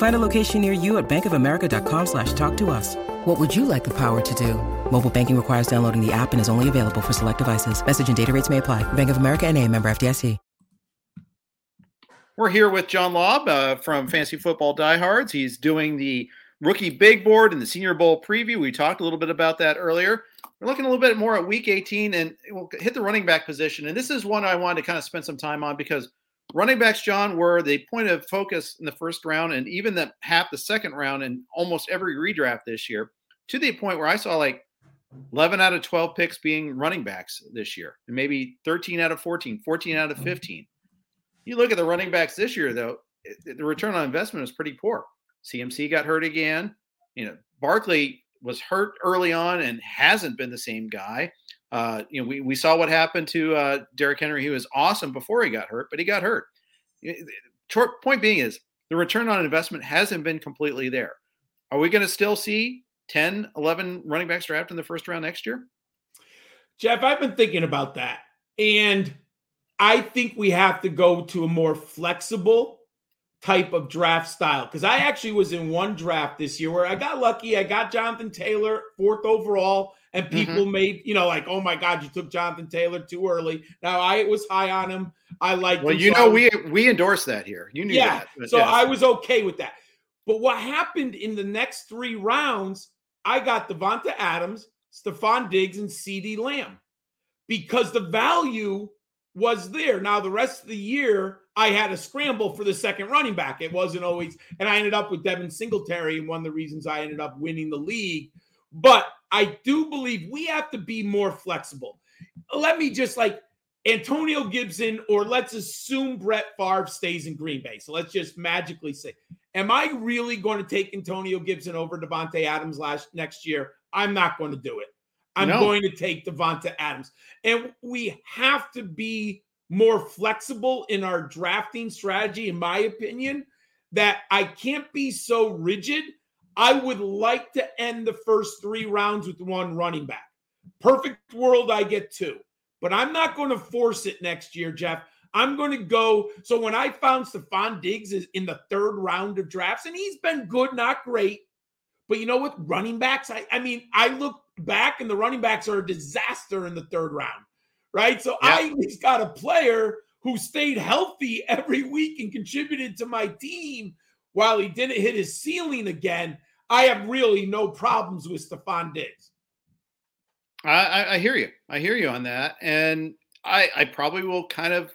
Find a location near you at bankofamerica.com slash talk to us. What would you like the power to do? Mobile banking requires downloading the app and is only available for select devices. Message and data rates may apply. Bank of America and a member FDIC.
We're here with John Laub uh, from Fantasy Football Diehards. He's doing the rookie big board and the Senior Bowl preview. We talked a little bit about that earlier. We're looking a little bit more at week 18 and we'll hit the running back position. And this is one I wanted to kind of spend some time on because running backs, John, were the point of focus in the first round and even the half the second round in almost every redraft this year, to the point where I saw like 11 out of 12 picks being running backs this year, and maybe 13 out of 14, 14 out of mm-hmm. 15. You look at the running backs this year, though, the return on investment is pretty poor. CMC got hurt again. You know, Barkley was hurt early on and hasn't been the same guy. Uh, you know, we, we saw what happened to uh, Derrick Henry. He was awesome before he got hurt, but he got hurt. Short point being is the return on investment hasn't been completely there. Are we going to still see 10, 11 running backs drafted in the first round next year?
Jeff, I've been thinking about that. And I think we have to go to a more flexible type of draft style. Because I actually was in one draft this year where I got lucky. I got Jonathan Taylor, fourth overall, and mm-hmm. people mm-hmm. made, you know, like, oh my God, you took Jonathan Taylor too early. Now I was high on him. I like
Well, you so know, we we endorse that here. You knew
yeah,
that.
So yes. I was okay with that. But what happened in the next three rounds, I got Davante Adams, Stefon Diggs, and CeeDee Lamb because the value was there. Now, the rest of the year, I had a scramble for the second running back. It wasn't always, and I ended up with Devin Singletary, and one of the reasons I ended up winning the league. But I do believe we have to be more flexible. Let me just like Antonio Gibson, or let's assume Brett Favre stays in Green Bay. So let's just magically say, am I really going to take Antonio Gibson over Davante Adams last next year? I'm not going to do it. I'm no. going to take Davante Adams. And we have to be more flexible in our drafting strategy, in my opinion, that I can't be so rigid. I would like to end the first three rounds with one running back. Perfect world, I get two. But I'm not going to force it next year, Jeff. I'm going to go. So when I found Stefon Diggs is in the third round of drafts, and he's been good, not great. But you know what? Running backs, I, I mean, I look back and the running backs are a disaster in the third round, right? So I at least got a player who stayed healthy every week and contributed to my team while he didn't hit his ceiling again. I have really no problems with Stefon Diggs.
I, I, hear you. I hear you on that. And I, I probably will kind of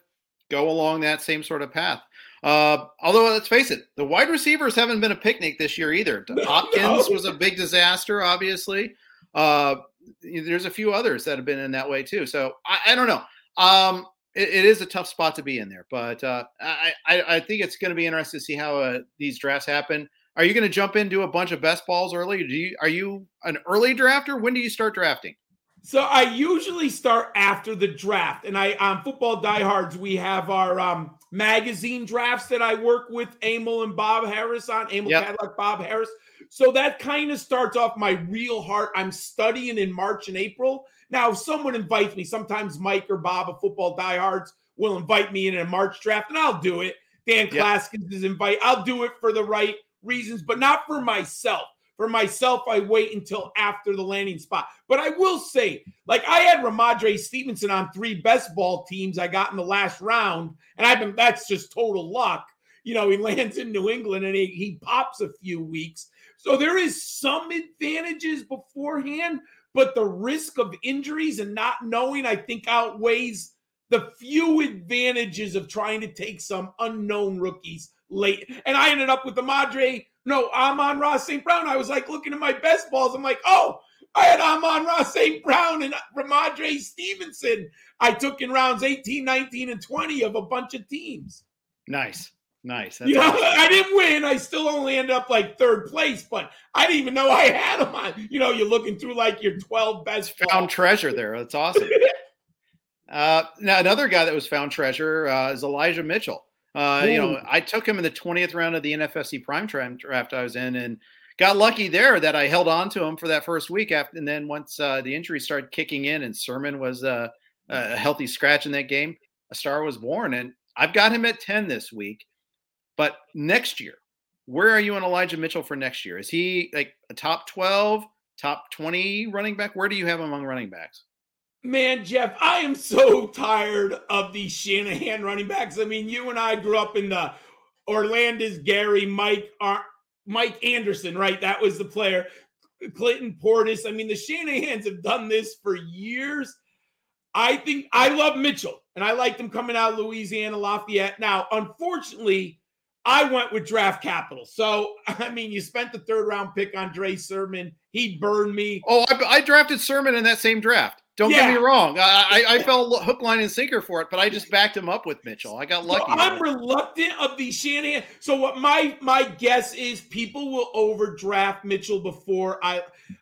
go along that same sort of path. Uh, although let's face it, the wide receivers haven't been a picnic this year either. Hopkins no. was a big disaster, obviously. Uh, there's a few others that have been in that way too. So I, I don't know. Um, it, it is a tough spot to be in there, but uh, I, I, I think it's going to be interesting to see how uh, these drafts happen. Are you going to jump into a bunch of best balls early? Do you are you an early drafter? When do you start drafting?
So I usually start after the draft, and I on Football Diehards we have our um, magazine drafts that I work with Emil and Bob Harris on. Emil yep. Kadlec, Bob Harris. So that kind of starts off my real heart. I'm studying in March and April. Now, if someone invites me, sometimes Mike or Bob of Football Diehards will invite me in a March draft, and I'll do it. Dan Classkins is invite. I'll do it for the right reasons, but not for myself. For myself, I wait until after the landing spot. But I will say, like I had Rhamondre Stevenson on three best ball teams I got in the last round, and I've been that's just total luck. You know, he lands in New England and he, he pops a few weeks. So there is some advantages beforehand, but the risk of injuries and not knowing, I think, outweighs the few advantages of trying to take some unknown rookies late. And I ended up with the Madre. No, Amon-Ra St. Brown. I was like looking at my best balls. I'm like, oh, I had Amon-Ra St. Brown and Rhamondre Stevenson. I took in rounds 18, 19, and 20 of a bunch of teams.
Nice. Nice.
That's yeah, awesome. I didn't win. I still only ended up like third place, but I didn't even know I had them on. You know, you're looking through like your 12 best.
Found treasure there. That's awesome. uh, now, another guy that was found treasure uh, is Elijah Mitchell. Uh, you know, I took him in the 20th round of the NFFC prime draft I was in and got lucky there that I held on to him for that first week. After, and then once uh, the injury started kicking in and Sermon was uh, a healthy scratch in that game, a star was born. And I've got him at 10 this week. But next year, where are you on Elijah Mitchell for next year? Is he like a top 12, top 20 running back? Where do you have him among running backs?
Man, Jeff, I am so tired of these Shanahan running backs. I mean, you and I grew up in the Olandis Gary, Mike, Ar- Mike Anderson, right? That was the player. Clinton Portis. I mean, the Shanahans have done this for years. I think I love Mitchell, and I like them coming out of Louisiana Lafayette. Now, unfortunately, I went with draft capital. So, I mean, you spent the third round pick on Trey Sermon. He burned me.
Oh, I, I drafted Sermon in that same draft. Don't yeah. get me wrong. I, I, I fell hook, line, and sinker for it, but I just backed him up with Mitchell. I got lucky.
So I'm reluctant of the Shanahan. So what my my guess is people will overdraft Mitchell before I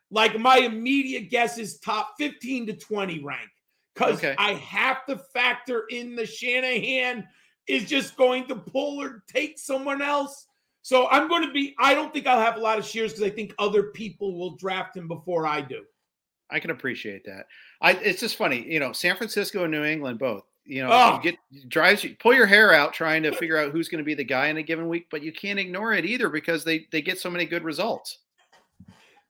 like my immediate guess is top 15 to 20 rank. Because okay. I have to factor in the Shanahan is just going to pull or take someone else. So I'm going to be, I don't think I'll have a lot of shares because I think other people will draft him before I do.
I can appreciate that. I it's just funny, you know, San Francisco and New England both. You know, oh. you get drives you pull your hair out trying to figure out who's going to be the guy in a given week, but you can't ignore it either because they they get so many good results.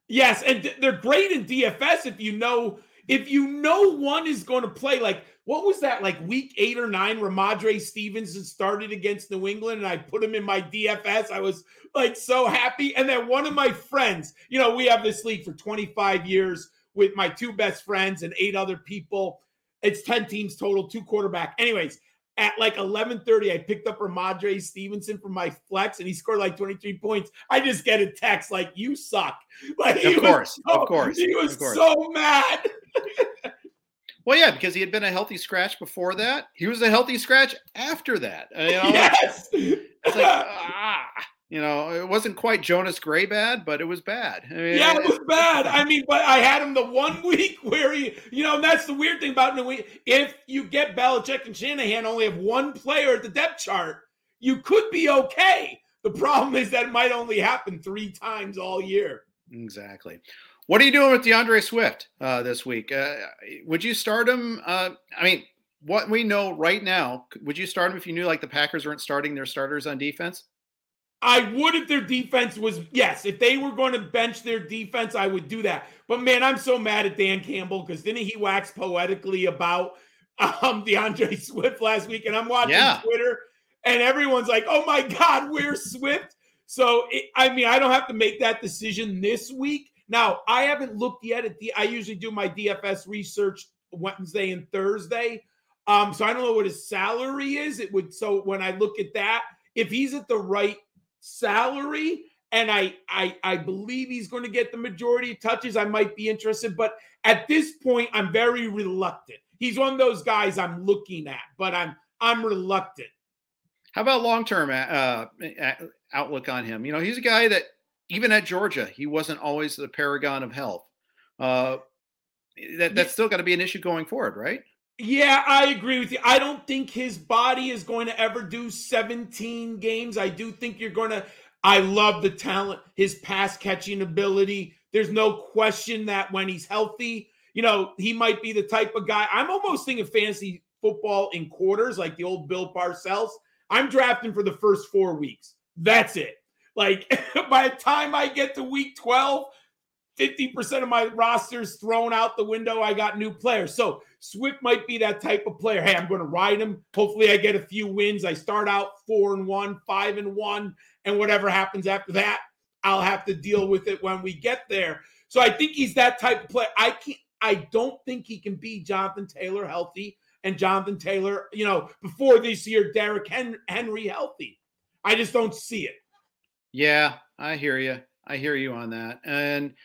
Yes, and they're great in DFS if you know if you know one is going to play. Like what was that? Like week eight or nine, Rhamondre Stevenson started against New England, and I put him in my DFS. I was like so happy. And then one of my friends, you know, we have this league for 25 years with my two best friends and eight other people. It's 10 teams total, two quarterback. Anyways, at like 11:30, I picked up Rhamondre Stevenson from my flex, and he scored like 23 points. I just get a text like, "You suck!" Like,
of course, so, of course,
he was so mad.
well, yeah, because he had been a healthy scratch before that. He was a healthy scratch after that. You know?
Yes.
It's like ah. You know, it wasn't quite Jonas Gray bad, but it was bad.
I mean, yeah, it was bad. I mean, but I had him the one week where he, you know, that's the weird thing about New England. If you get Belichick and Shanahan only have one player at the depth chart, you could be okay. The problem is that it might only happen three times all year.
Exactly. What are you doing with D'Andre Swift uh, this week? Uh, would you start him? Uh, I mean, what we know right now, would you start him if you knew like the Packers weren't starting their starters on defense?
I would if their defense was yes. If they were going to bench their defense, I would do that. But man, I'm so mad at Dan Campbell because didn't he wax poetically about um D'Andre Swift last week? And I'm watching yeah. Twitter, and everyone's like, "Oh my God, where's Swift?" So it, I mean, I don't have to make that decision this week. Now, I haven't looked yet at the. I usually do my DFS research Wednesday and Thursday. Um, so I don't know what his salary is. It would so when I look at that, if he's at the right salary and I, I I believe he's going to get the majority of touches. I might be interested, but at this point, I'm very reluctant. He's one of those guys I'm looking at, but I'm I'm reluctant.
How about long term uh, outlook on him? You know, he's a guy that even at Georgia, he wasn't always the paragon of health. Uh, that that's still got to be an issue going forward, right?
Yeah, I agree with you. I don't think his body is going to ever do 17 games. I do think you're going to. I love the talent, his pass catching ability. There's no question that when he's healthy, you know, he might be the type of guy. I'm almost thinking fantasy football in quarters, like the old Bill Parcells. I'm drafting for the first four weeks. That's it. Like by the time I get to week 12, 50% of my roster is thrown out the window. I got new players. So Swift might be that type of player. Hey, I'm going to ride him. Hopefully, I get a few wins. I start out four and one, five and one, and whatever happens after that, I'll have to deal with it when we get there. So I think he's that type of player. I can't. I don't think he can be Jonathan Taylor healthy and Jonathan Taylor, you know, before this year, Derrick Henry healthy. I just don't see it.
Yeah, I hear you. I hear you on that. And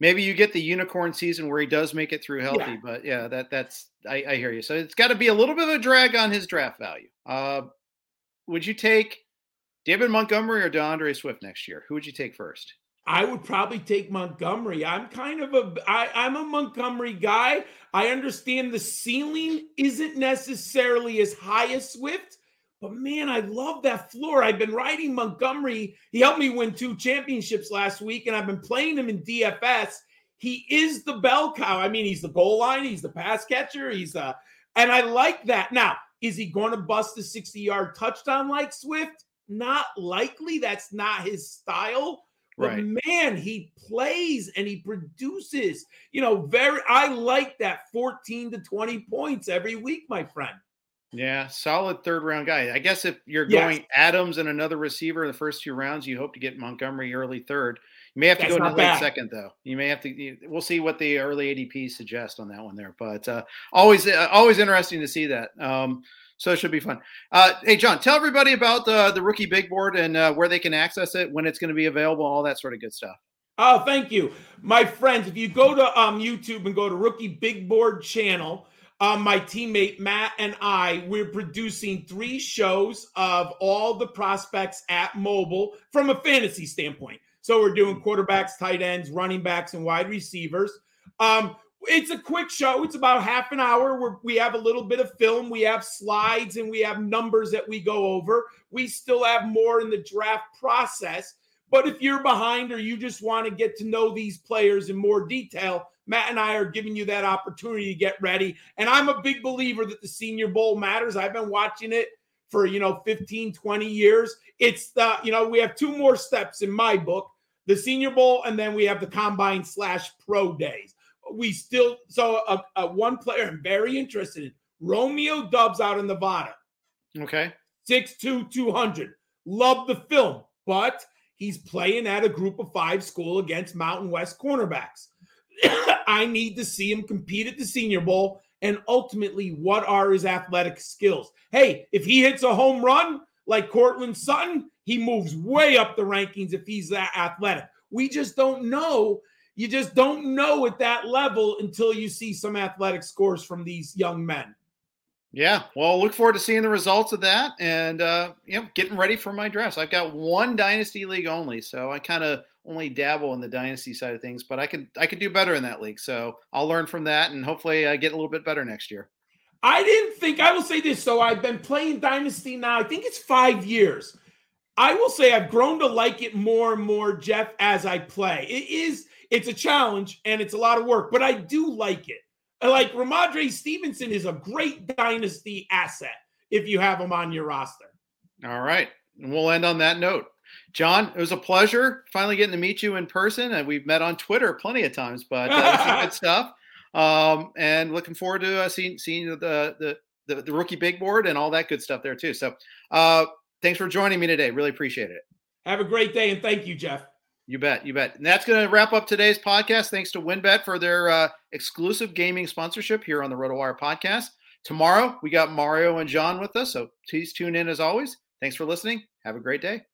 maybe you get the unicorn season where he does make it through healthy. Yeah. But yeah, that that's I, I hear you. So it's got to be a little bit of a drag on his draft value. Uh, would you take David Montgomery or D'Andre Swift next year? Who would you take first?
I would probably take Montgomery. I'm kind of a I, I'm a Montgomery guy. I understand the ceiling isn't necessarily as high as Swift, but man, I love that floor. I've been riding Montgomery. He helped me win two championships last week, and I've been playing him in DFS. He is the bell cow. I mean, he's the goal line, he's the pass catcher, he's uh, and I like that. Now, is he going to bust a 60 yard touchdown like Swift? Not likely. That's not his style. But right. man, he plays and he produces. You know, very. I like that 14 to 20 points every week, my friend.
Yeah, solid third round guy. I guess if you're yes. going Adams and another receiver in the first two rounds, you hope to get Montgomery early third. You may have to That's go in the late second though. You may have to. We'll see what the early ADP suggest on that one there, but uh, always uh, always interesting to see that. Um, so it should be fun. Uh, hey, John, tell everybody about the the rookie big board and uh, where they can access it, when it's going to be available, all that sort of good stuff.
Oh, thank you, my friends. If you go to um, YouTube and go to Rookie Big Board channel um, my teammate Matt and I, we're producing three shows of all the prospects at Mobile from a fantasy standpoint. So we're doing quarterbacks, tight ends, running backs, and wide receivers. Um, it's a quick show. It's about half an hour. Where we have a little bit of film, we have slides, and we have numbers that we go over. We still have more in the draft process. But if you're behind or you just want to get to know these players in more detail, Matt and I are giving you that opportunity to get ready. And I'm a big believer that the Senior Bowl matters. I've been watching it for, you know, 15, 20 years. It's the, you know, we have two more steps in my book the Senior Bowl, and then we have the combine slash pro days. We still, so a, a one player I'm very interested in Romeo Doubs out in Nevada.
Okay.
6'2, 200. Love the film, but he's playing at a group of five school against Mountain West cornerbacks. I need to see him compete at the Senior Bowl. And ultimately, what are his athletic skills? Hey, if he hits a home run like Courtland Sutton, he moves way up the rankings if he's that athletic. We just don't know. You just don't know at that level until you see some athletic scores from these young men.
Yeah, well, look forward to seeing the results of that, and uh, you know, getting ready for my drafts. I've got one dynasty league only, so I kind of only dabble in the dynasty side of things, but I could I could do better in that league. So I'll learn from that, and hopefully I get a little bit better next year.
I didn't think I will say this. So I've been playing dynasty now. I think it's five years. I will say I've grown to like it more and more, Jeff, as I play. It is it's a challenge and it's a lot of work, but I do like it. Like Rhamondre Stevenson is a great dynasty asset if you have him on your roster.
All right. And we'll end on that note. John, it was a pleasure finally getting to meet you in person. And we've met on Twitter plenty of times, but uh, good stuff. Um, and looking forward to uh, seeing seeing the, the, the the rookie big board and all that good stuff there too. So, uh, thanks for joining me today. Really appreciate it.
Have a great day, and thank you, Jeff.
You bet. You bet. And that's going to wrap up today's podcast. Thanks to WynnBET for their uh, exclusive gaming sponsorship here on the RotoWire podcast. Tomorrow, we got Mario and John with us. So please tune in as always. Thanks for listening. Have a great day.